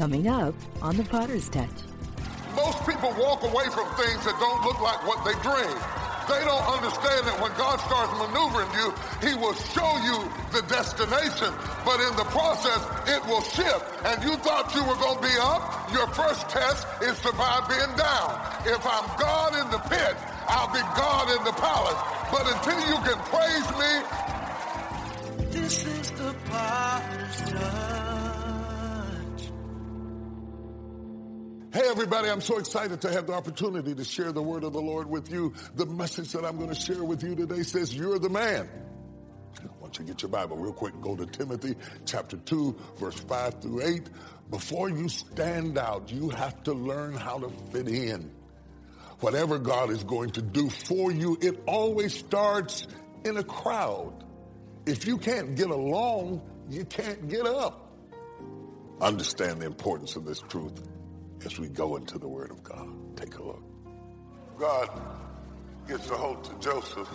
Coming up on The Potter's Touch. Most people walk away from things that don't look like what they dreamed. They don't understand that when God starts maneuvering you, he will show you the destination, but in the process, it will shift. And you thought you were going to be up? Your first test is survive being down. If I'm God in the pit, I'll be God in the palace. But until you can praise me, this is the potter's touch. Hey everybody, I'm so excited to have the opportunity to share the word of the Lord with you. The message that I'm going to share with you today says, you're the man. Want you get your Bible real quick go to Timothy chapter 2, verse 5 through 8. Before you stand out, you have to learn how to fit in. Whatever God is going to do for you, it always starts in a crowd. If you can't get along, you can't get up. Understand the importance of this truth as we go into the Word of God. Take a look. God gets a hold to Joseph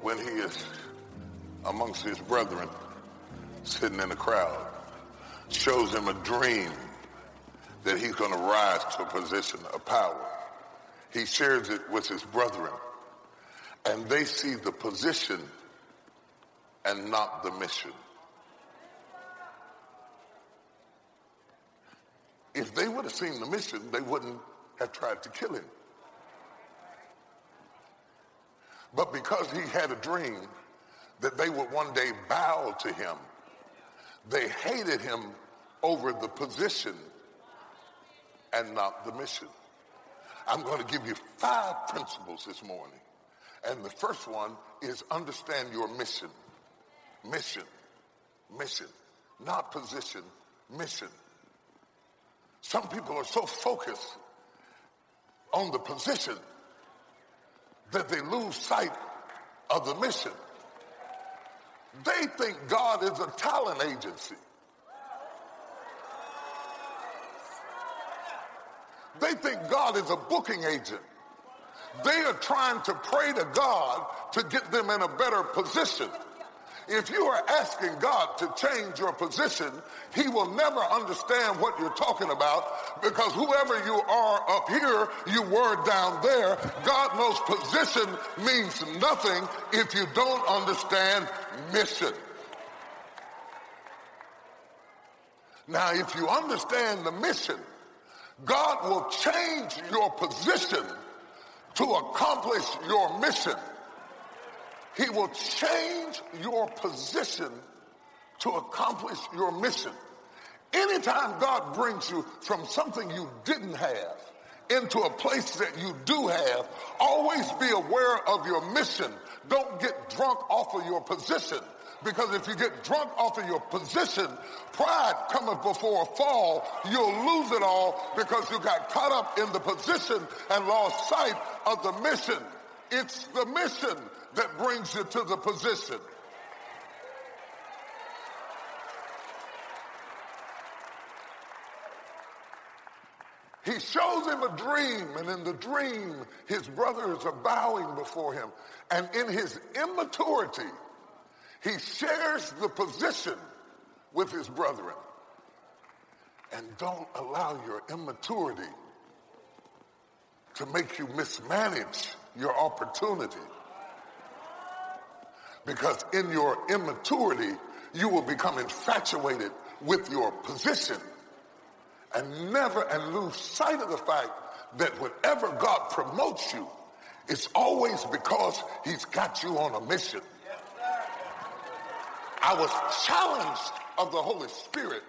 when he is amongst his brethren, sitting in a crowd, shows him a dream that he's going to rise to a position of power. He shares it with his brethren, and they see the position and not the mission. If they would have seen the mission, they wouldn't have tried to kill him. But because he had a dream that they would one day bow to him, they hated him over the position and not the mission. I'm going to give you five principles this morning. And the first one is understand your mission. Mission. Mission. Not position. Mission. Some people are so focused on the position that they lose sight of the mission. They think God is a talent agency. They think God is a booking agent. They are trying to pray to God to get them in a better position. If you are asking God to change your position, he will never understand what you're talking about because whoever you are up here, you were down there. God knows position means nothing if you don't understand mission. Now, if you understand the mission, God will change your position to accomplish your mission. He will change your position to accomplish your mission. Anytime God brings you from something you didn't have into a place that you do have, always be aware of your mission. Don't get drunk off of your position. Because if you get drunk off of your position, pride cometh before a fall. You'll lose it all because you got caught up in the position and lost sight of the mission. It's the mission that brings you to the position. He shows him a dream, and in the dream, his brothers are bowing before him. And in his immaturity, he shares the position with his brethren. And don't allow your immaturity to make you mismanage your opportunity. Because in your immaturity, you will become infatuated with your position and never and lose sight of the fact that whenever God promotes you, it's always because he's got you on a mission. I was challenged of the Holy Spirit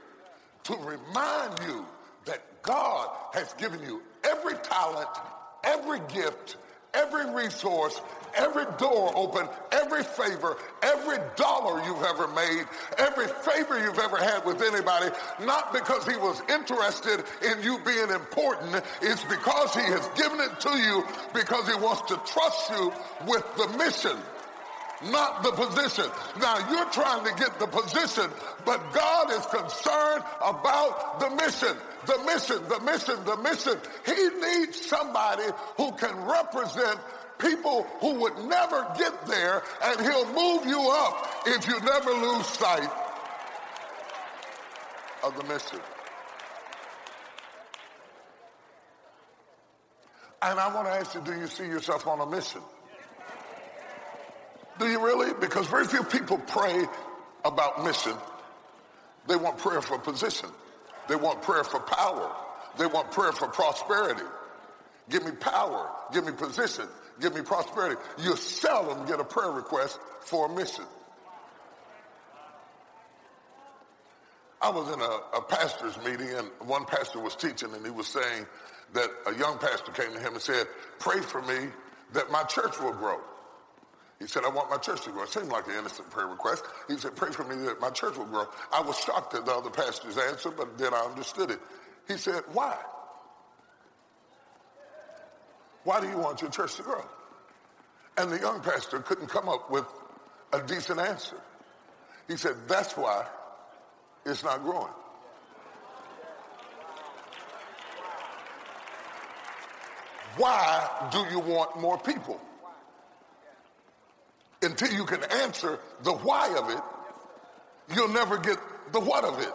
to remind you that God has given you every talent, every gift, every resource, every door open, every favor, every dollar you've ever made, every favor you've ever had with anybody, not because he was interested in you being important, it's because he has given it to you because he wants to trust you with the mission not the position. Now you're trying to get the position, but God is concerned about the mission. The mission, the mission, the mission. He needs somebody who can represent people who would never get there, and He'll move you up if you never lose sight of the mission. And I want to ask you, do you see yourself on a mission? Do you really? Because very few people pray about mission. They want prayer for position. They want prayer for power. They want prayer for prosperity. Give me power. Give me position. Give me prosperity. You seldom get a prayer request for a mission. I was in a, a pastor's meeting and one pastor was teaching and he was saying that a young pastor came to him and said, pray for me that my church will grow. He said, I want my church to grow. It seemed like an innocent prayer request. He said, pray for me that my church will grow. I was shocked at the other pastor's answer, but then I understood it. He said, why? Why do you want your church to grow? And the young pastor couldn't come up with a decent answer. He said, that's why it's not growing. Why do you want more people? Until you can answer the why of it, you'll never get the what of it.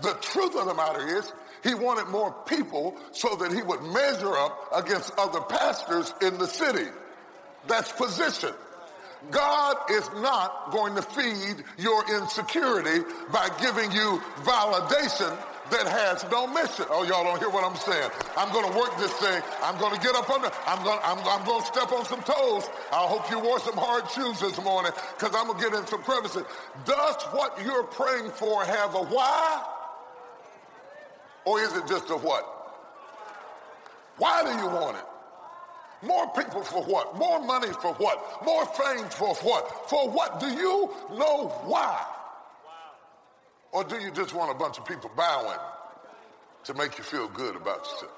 The truth of the matter is, he wanted more people so that he would measure up against other pastors in the city. That's position. God is not going to feed your insecurity by giving you validation that has no mission. Oh, y'all don't hear what I'm saying. I'm going to work this thing. I'm going to get up under. I'm going. I'm, I'm going to step on some toes. I hope you wore some hard shoes this morning because I'm going to get in some crevices. Does what you're praying for have a why, or is it just a what? Why do you want it? More people for what? More money for what? More fame for what? For what? Do you know why? Or do you just want a bunch of people bowing to make you feel good about yourself?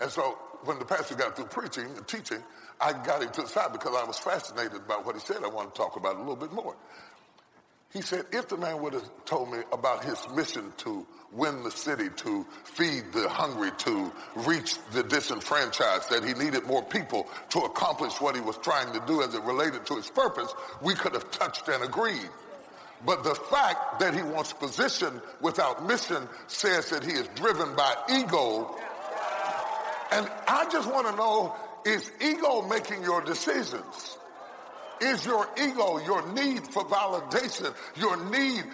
And so when the pastor got through preaching and teaching, I got him to the side because I was fascinated about what he said. I wanted to talk about it a little bit more. He said, if the man would have told me about his mission to win the city, to feed the hungry, to reach the disenfranchised, that he needed more people to accomplish what he was trying to do as it related to his purpose, we could have touched and agreed. But the fact that he wants position without mission says that he is driven by ego. And I just want to know, is ego making your decisions? Is your ego, your need for validation, your need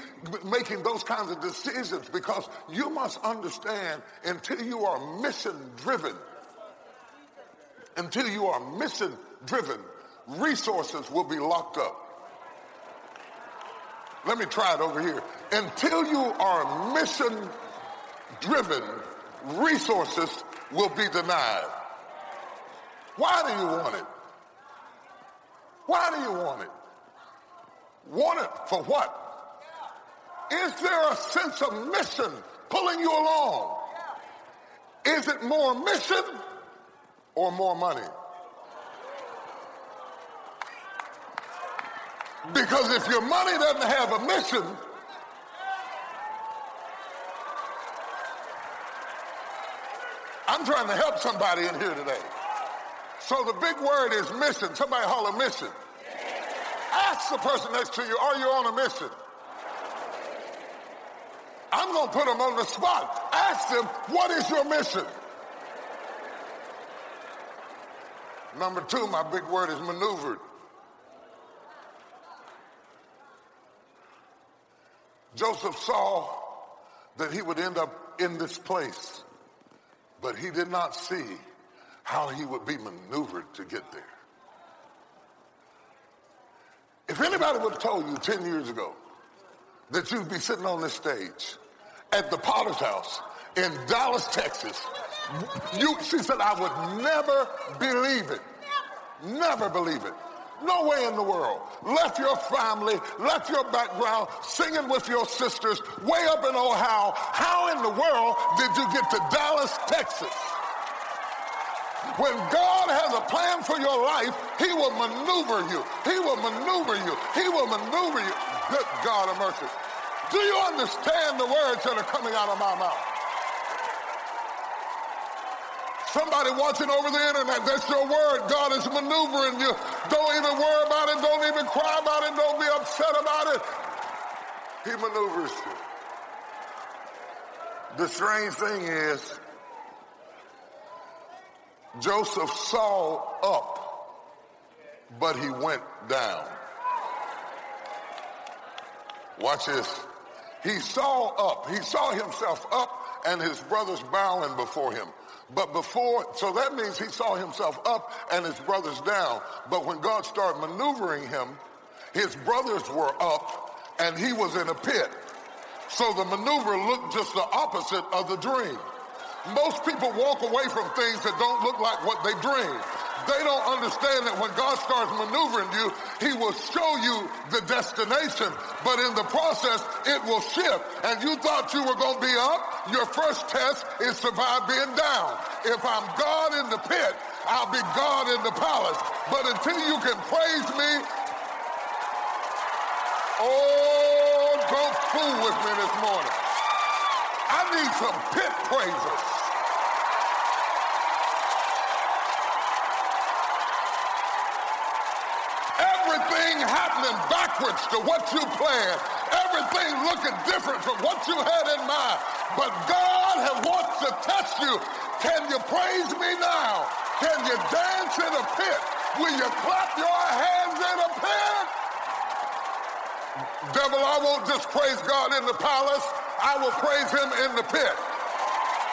making those kinds of decisions because you must understand until you are mission driven, until you are mission driven, resources will be locked up. Let me try it over here. Until you are mission driven, resources will be denied. Why do you want it? Why do you want it? Want it for what? Is there a sense of mission pulling you along? Is it more mission or more money? Because if your money doesn't have a mission, I'm trying to help somebody in here today. So the big word is mission. Somebody holler mission. Ask the person next to you, are you on a mission? I'm going to put them on the spot. Ask them, what is your mission? Number two, my big word is maneuvered. Joseph saw that he would end up in this place, but he did not see how he would be maneuvered to get there. If anybody would have told you 10 years ago that you'd be sitting on this stage at the Potter's House in Dallas, Texas, you, she said, I would never believe it. Never believe it. No way in the world. Left your family, left your background, singing with your sisters way up in Ohio. How in the world did you get to Dallas, Texas? When God has a plan for your life, he will maneuver you. He will maneuver you. He will maneuver you. Good God of mercy. Do you understand the words that are coming out of my mouth? Somebody watching over the internet, that's your word. God is maneuvering you. Don't even worry about it. Don't even cry about it. Don't be upset about it. He maneuvers you. The strange thing is, Joseph saw up, but he went down. Watch this. He saw up. He saw himself up and his brothers bowing before him. But before, so that means he saw himself up and his brothers down. But when God started maneuvering him, his brothers were up and he was in a pit. So the maneuver looked just the opposite of the dream. Most people walk away from things that don't look like what they dreamed. They don't understand that when God starts maneuvering you, he will show you the destination, but in the process, it will shift. And you thought you were going to be up. Your first test is survive being down. If I'm God in the pit, I'll be God in the palace. But until you can praise me, oh, don't fool with me this morning. I need some pit praisers. Everything happening backwards to what you planned. Everything looking different from what you had in mind. But God has wants to test you. Can you praise me now? Can you dance in a pit? Will you clap your hands in a pit? Devil, I won't just praise God in the palace. I will praise him in the pit.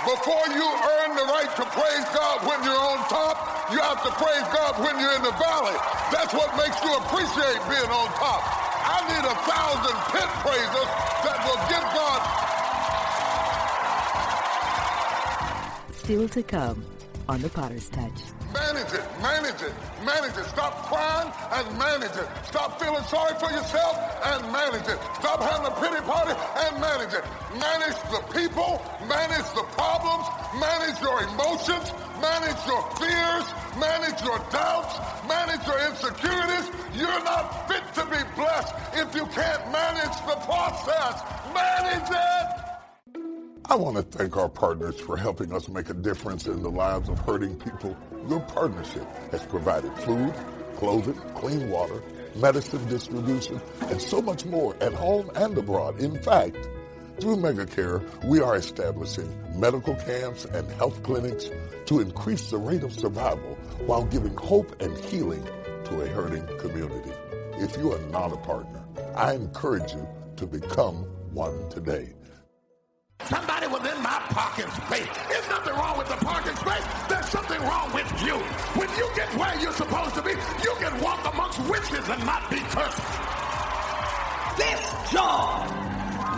Before you earn the right to praise God when you're have to praise God when you're in the valley. That's what makes you appreciate being on top. I need a thousand pit praisers that will give God. Still to come on the Potter's Touch. Manage it, manage it, manage it. Stop crying and manage it. Stop feeling sorry for yourself and manage it. Stop having a pity party and manage it. Manage the people, manage the problems, manage your emotions, manage your fears, manage your doubts, manage your insecurities. You're not fit to be blessed if you can't manage the process. Manage it. I want to thank our partners for helping us make a difference in the lives of hurting people. Your partnership has provided food, clothing, clean water, medicine distribution, and so much more at home and abroad. In fact, through MegaCare, we are establishing medical camps and health clinics to increase the rate of survival while giving hope and healing to a hurting community. If you are not a partner, I encourage you to become one today. Somebody was in my parking space. There's nothing wrong with the parking space. There's something wrong with you. When you get where you're supposed to be, you can walk amongst witches and not be cursed. This joy,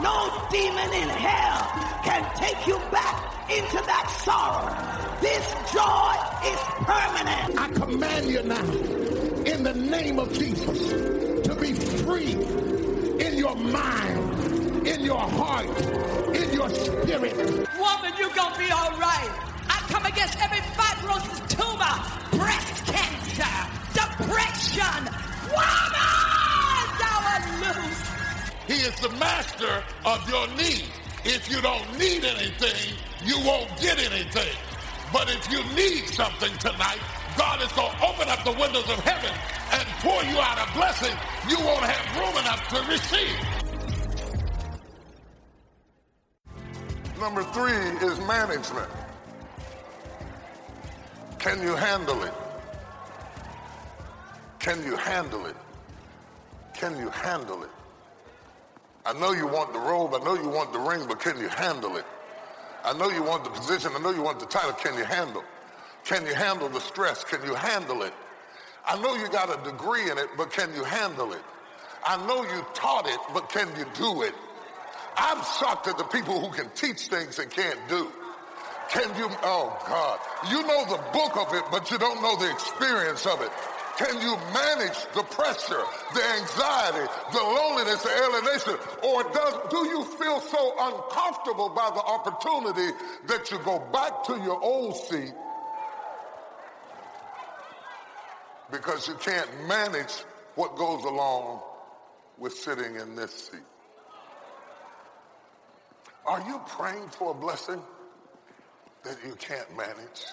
no demon in hell can take you back into that sorrow. This joy is permanent. I command you now, in the name of Jesus, to be free in your mind, in your heart, in your spirit. Woman, you're gonna be all right. I come against every fibrosis tumor, breast He is the master of your need. If you don't need anything, you won't get anything. But if you need something tonight, God is going to open up the windows of heaven and pour you out a blessing you won't have room enough to receive. Number three is management. Can you handle it? Can you handle it? Can you handle it? I know you want the robe, I know you want the ring, but can you handle it? I know you want the position, I know you want the title, can you handle? Can you handle the stress? Can you handle it? I know you got a degree in it, but can you handle it? I know you taught it, but can you do it? I'm shocked at the people who can teach things and can't do. Can you, oh God, you know the book of it, but you don't know the experience of it. Can you manage the pressure, the anxiety, the loneliness, the alienation? Or does, do you feel so uncomfortable by the opportunity that you go back to your old seat because you can't manage what goes along with sitting in this seat? Are you praying for a blessing that you can't manage?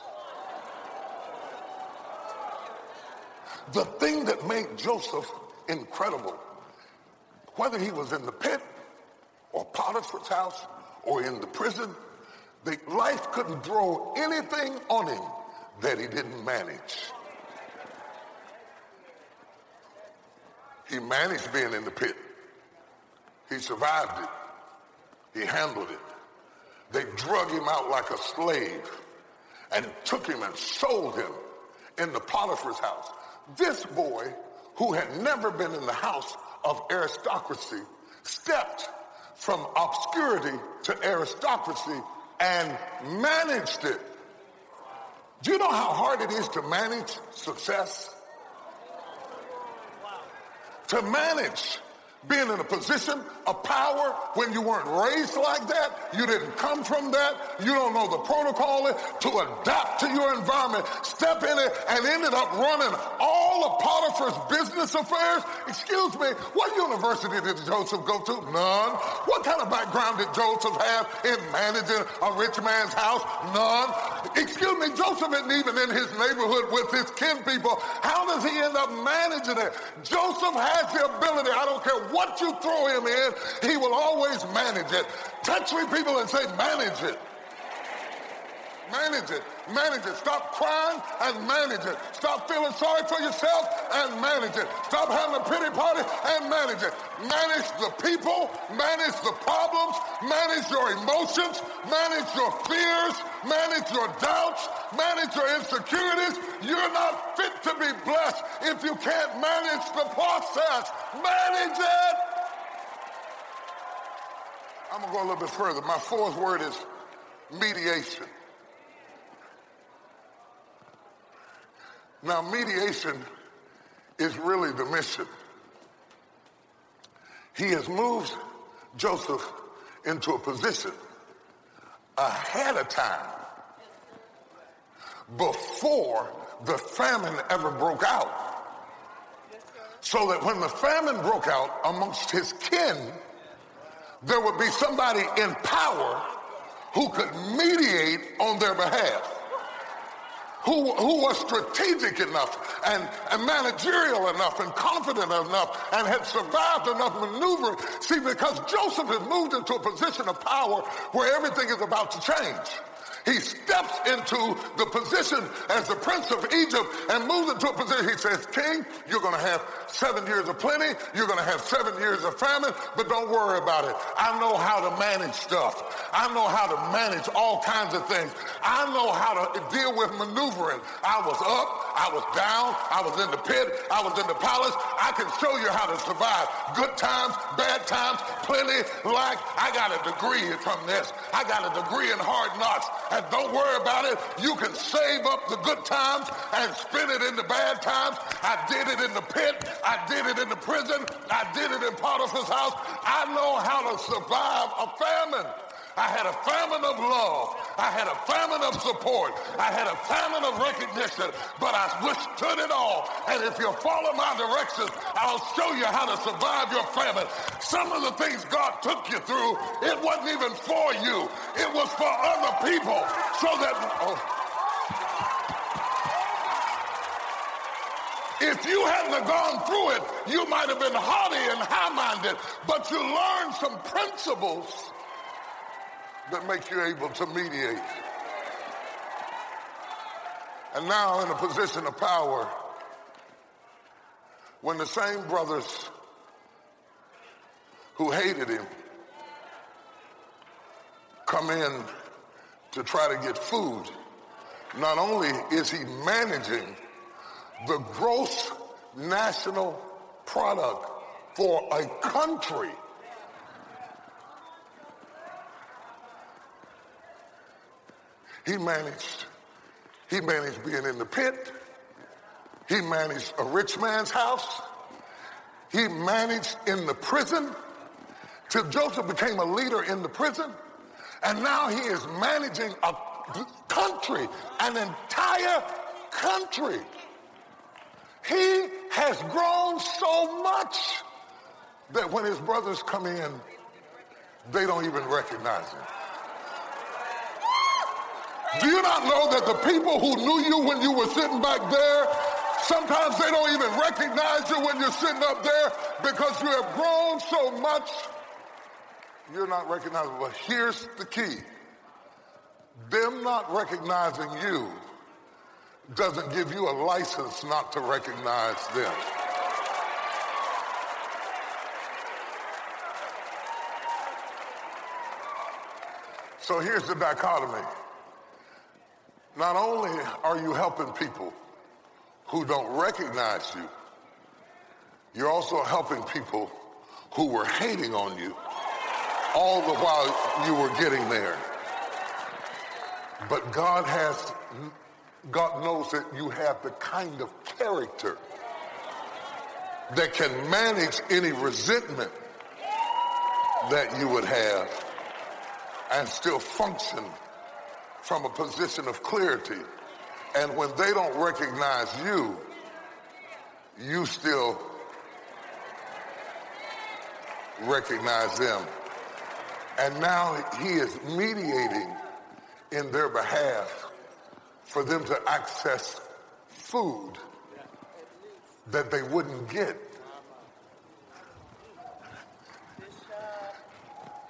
The thing that made Joseph incredible, whether he was in the pit or Potiphar's house or in the prison, The, life couldn't throw anything on him that he didn't manage. He managed being in the pit. He survived it. He handled it. They drug him out like a slave and took him and sold him in the Potiphar's house. This boy, who had never been in the house of aristocracy, stepped from obscurity to aristocracy and managed it. Do you know how hard it is to manage success? To manage being in a position of power when you weren't raised like that, you didn't come from that, you don't know the protocol to adapt to your environment, step in it and ended up running all of Potiphar's business affairs. Excuse me, what university did Joseph go to? None. What kind of background did Joseph have in managing a rich man's house? None. Excuse me, Joseph isn't even in his neighborhood with his kin people. How does he end up managing it? Joseph has the ability, I don't care what you throw him in, he will always manage it. Touch three people and say, manage it. Manage it. Manage it. Stop crying and manage it. Stop feeling sorry for yourself and manage it. Stop having a pity party and manage it. Manage the people, manage the problems, manage your emotions, manage your fears, manage your doubts, manage your insecurities. You're not fit to be blessed if you can't manage the process. Manage it. I'm going to go a little bit further. My fourth word is mediation. Now, mediation is really the mission. He has moved Joseph into a position ahead of time before the famine ever broke out. So that when the famine broke out amongst his kin, there would be somebody in power who could mediate on their behalf. Who, who was strategic enough and, and managerial enough and confident enough and had survived enough maneuvering. See, because Joseph has moved into a position of power where everything is about to change. He steps into the position as the prince of Egypt and moves into a position. He says, King, you're going to have seven years of plenty. You're going to have seven years of famine, but don't worry about it. I know how to manage stuff. I know how to manage all kinds of things. I know how to deal with maneuvering. I was up. I was down. I was in the pit. I was in the palace. I can show you how to survive good times, bad times, plenty, lack. I got a degree from this. I got a degree in hard knocks. And don't worry about it. You can save up the good times and spend it in the bad times. I did it in the pit. I did it in the prison. I did it in Potiphar's house. I know how to survive a famine. I had a famine of love. I had a famine of support. I had a famine of recognition, but I withstood it all. And if you follow my directions, I'll show you how to survive your famine. Some of the things God took you through, it wasn't even for you. It was for other people so that... Oh. If you hadn't gone through it, you might have been haughty and high-minded, but you learned some principles that make you able to mediate. And now in a position of power, when the same brothers who hated him come in to try to get food, not only is he managing the gross national product for a country He managed, he managed being in the pit. He managed a rich man's house. He managed in the prison till Joseph became a leader in the prison. And now he is managing a country, an entire country. He has grown so much that when his brothers come in, they don't even recognize him. Do you not know that the people who knew you when you were sitting back there, sometimes they don't even recognize you when you're sitting up there because you have grown so much, you're not recognizable. But here's the key. them not recognizing you doesn't give you a license not to recognize them. So here's the dichotomy. Not only are you helping people who don't recognize you, you're also helping people who were hating on you all the while you were getting there. But God has, God knows that you have the kind of character that can manage any resentment that you would have and still function from a position of clarity. And when they don't recognize you, you still recognize them. And now he is mediating in their behalf for them to access food that they wouldn't get.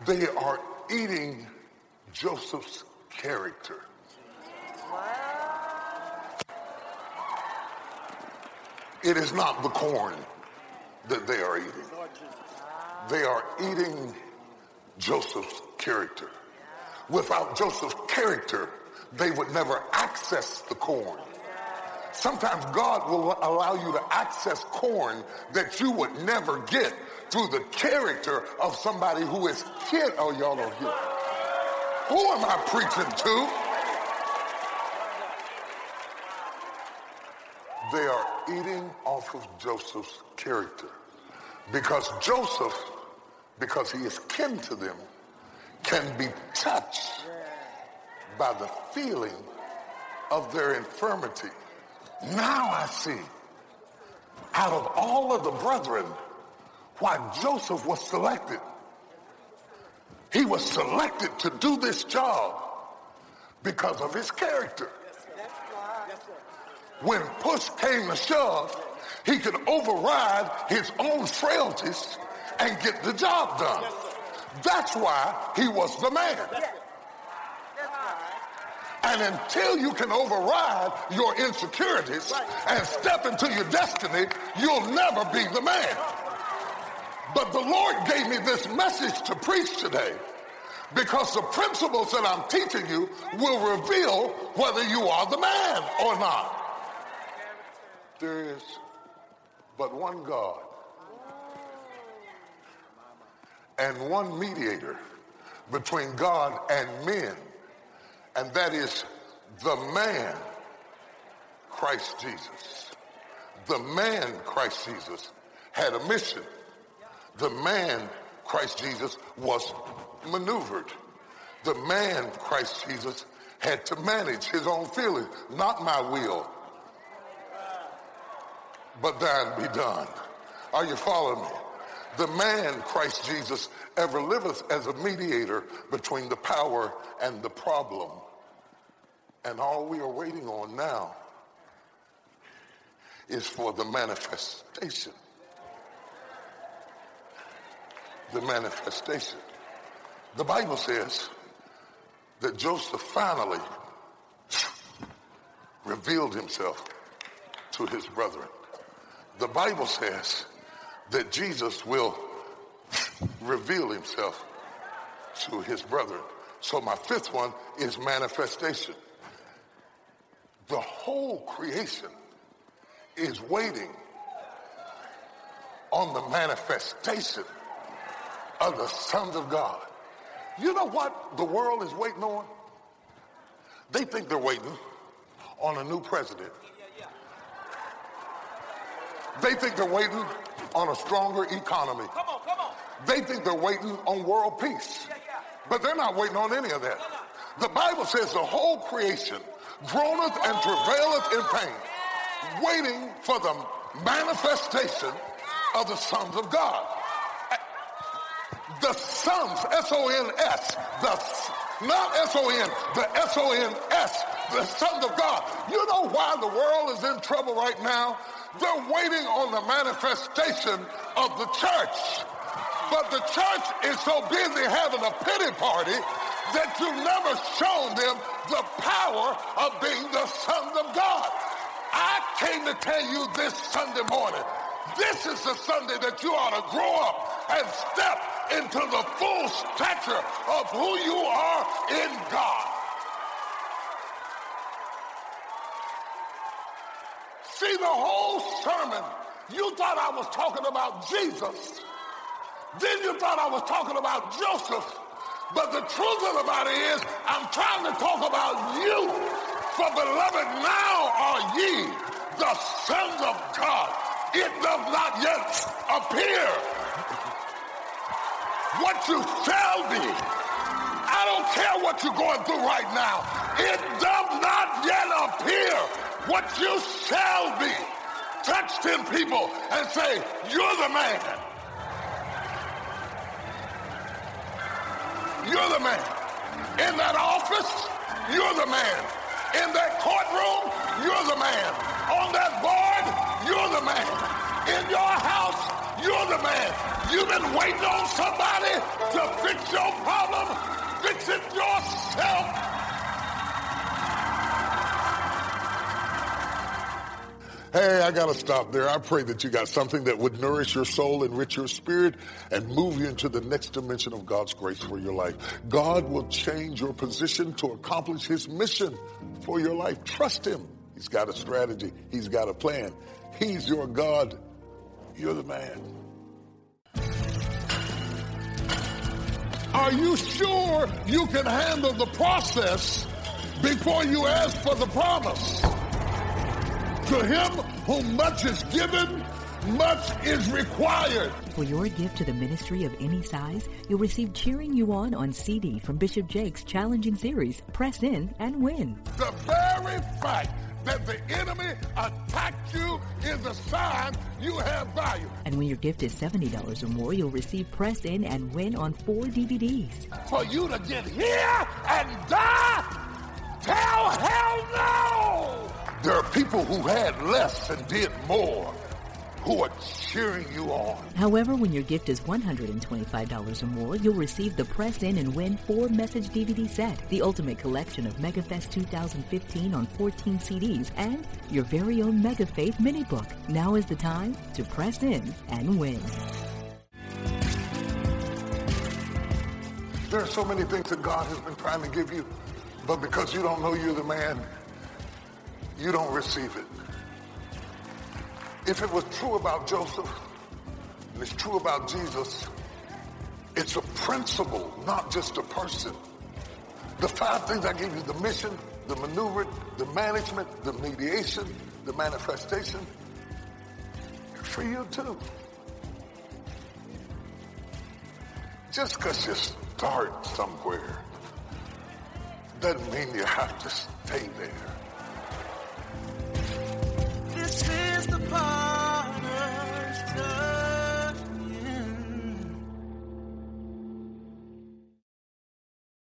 They are eating Joseph's character. It is not the corn that they are eating. They are eating Joseph's character. Without Joseph's character, they would never access the corn. Sometimes God will allow you to access corn that you would never get through the character of somebody who is kid. Oh, y'all don't hear. Who am I preaching to? They are eating off of Joseph's character because Joseph, because he is kin to them, can be touched by the feeling of their infirmity. Now I see, out of all of the brethren, why Joseph was selected. He was selected to do this job because of his character. When push came to shove, he could override his own frailties and get the job done. That's why he was the man. And until you can override your insecurities and step into your destiny, you'll never be the man. But the Lord gave me this message to preach today because the principles that I'm teaching you will reveal whether you are the man or not. There is but one God and one mediator between God and men, and that is the man, Christ Jesus. The man, Christ Jesus, had a mission. The man, Christ Jesus, was maneuvered. The man, Christ Jesus, had to manage his own feelings, not my will, but thine be done. Are you following me? The man, Christ Jesus, ever liveth as a mediator between the power and the problem. And all we are waiting on now is for the manifestation. The manifestation. The Bible says that Joseph finally revealed himself to his brethren. The Bible says that Jesus will reveal himself to his brethren. So my fifth one is manifestation. The whole creation is waiting on the manifestation of the sons of God. You know what the world is waiting on? They think they're waiting on a new president. They think they're waiting on a stronger economy. Come on, come on. They think they're waiting on world peace. But they're not waiting on any of that. The Bible says the whole creation groaneth and oh, travaileth in pain, waiting for the manifestation of the sons of God. The sons, S-O-N-S, the, not S-O-N, the S-O-N-S, the sons of God. You know why the world is in trouble right now? They're waiting on the manifestation of the church. But the church is so busy having a pity party that you've never shown them the power of being the sons of God. I came to tell you this Sunday morning, this is the Sunday that you ought to grow up and step into the full stature of who you are in God. See, the whole sermon, you thought I was talking about Jesus. Then you thought I was talking about Joseph. But the truth of the matter is, I'm trying to talk about you. For beloved, now are ye the sons of God. It does not yet appear what you shall be. I don't care what you're going through right now. It does not yet appear what you shall be. Touch 10 people and say, you're the man. You're the man. In that office, you're the man. In that courtroom, you're the man. On that board, you're the man. In your house, you're the man. You've been waiting on somebody to fix your problem. Fix it yourself. Hey, I got to stop there. I pray that you got something that would nourish your soul, enrich your spirit, and move you into the next dimension of God's grace for your life. God will change your position to accomplish his mission for your life. Trust him. He's got a strategy. He's got a plan. He's your God. You're the man. Are you sure you can handle the process before you ask for the promise? To him whom much is given, much is required. For your gift to the ministry of any size, you'll receive Cheering You On on CD from Bishop Jakes' challenging series, Press In and Win. The very fact that the enemy attacked you is a sign you have value. And when your gift is $70 or more, you'll receive Press In and Win on four DVDs. For you to get here and die? Tell hell no! There are people who had less and did more who are cheering you on. However, when your gift is $125 or more, you'll receive the Press In and Win 4-message DVD set, the ultimate collection of MegaFest 2015 on 14 CDs, and your very own Mega Faith mini book. Now is the time to press in and win. There are so many things that God has been trying to give you, but because you don't know you're the man, you don't receive it. If it was true about Joseph, and it's true about Jesus, it's a principle, not just a person. The five things I gave you, the mission, the maneuver, the management, the mediation, the manifestation, for you too. Just because you start somewhere doesn't mean you have to stay there apart.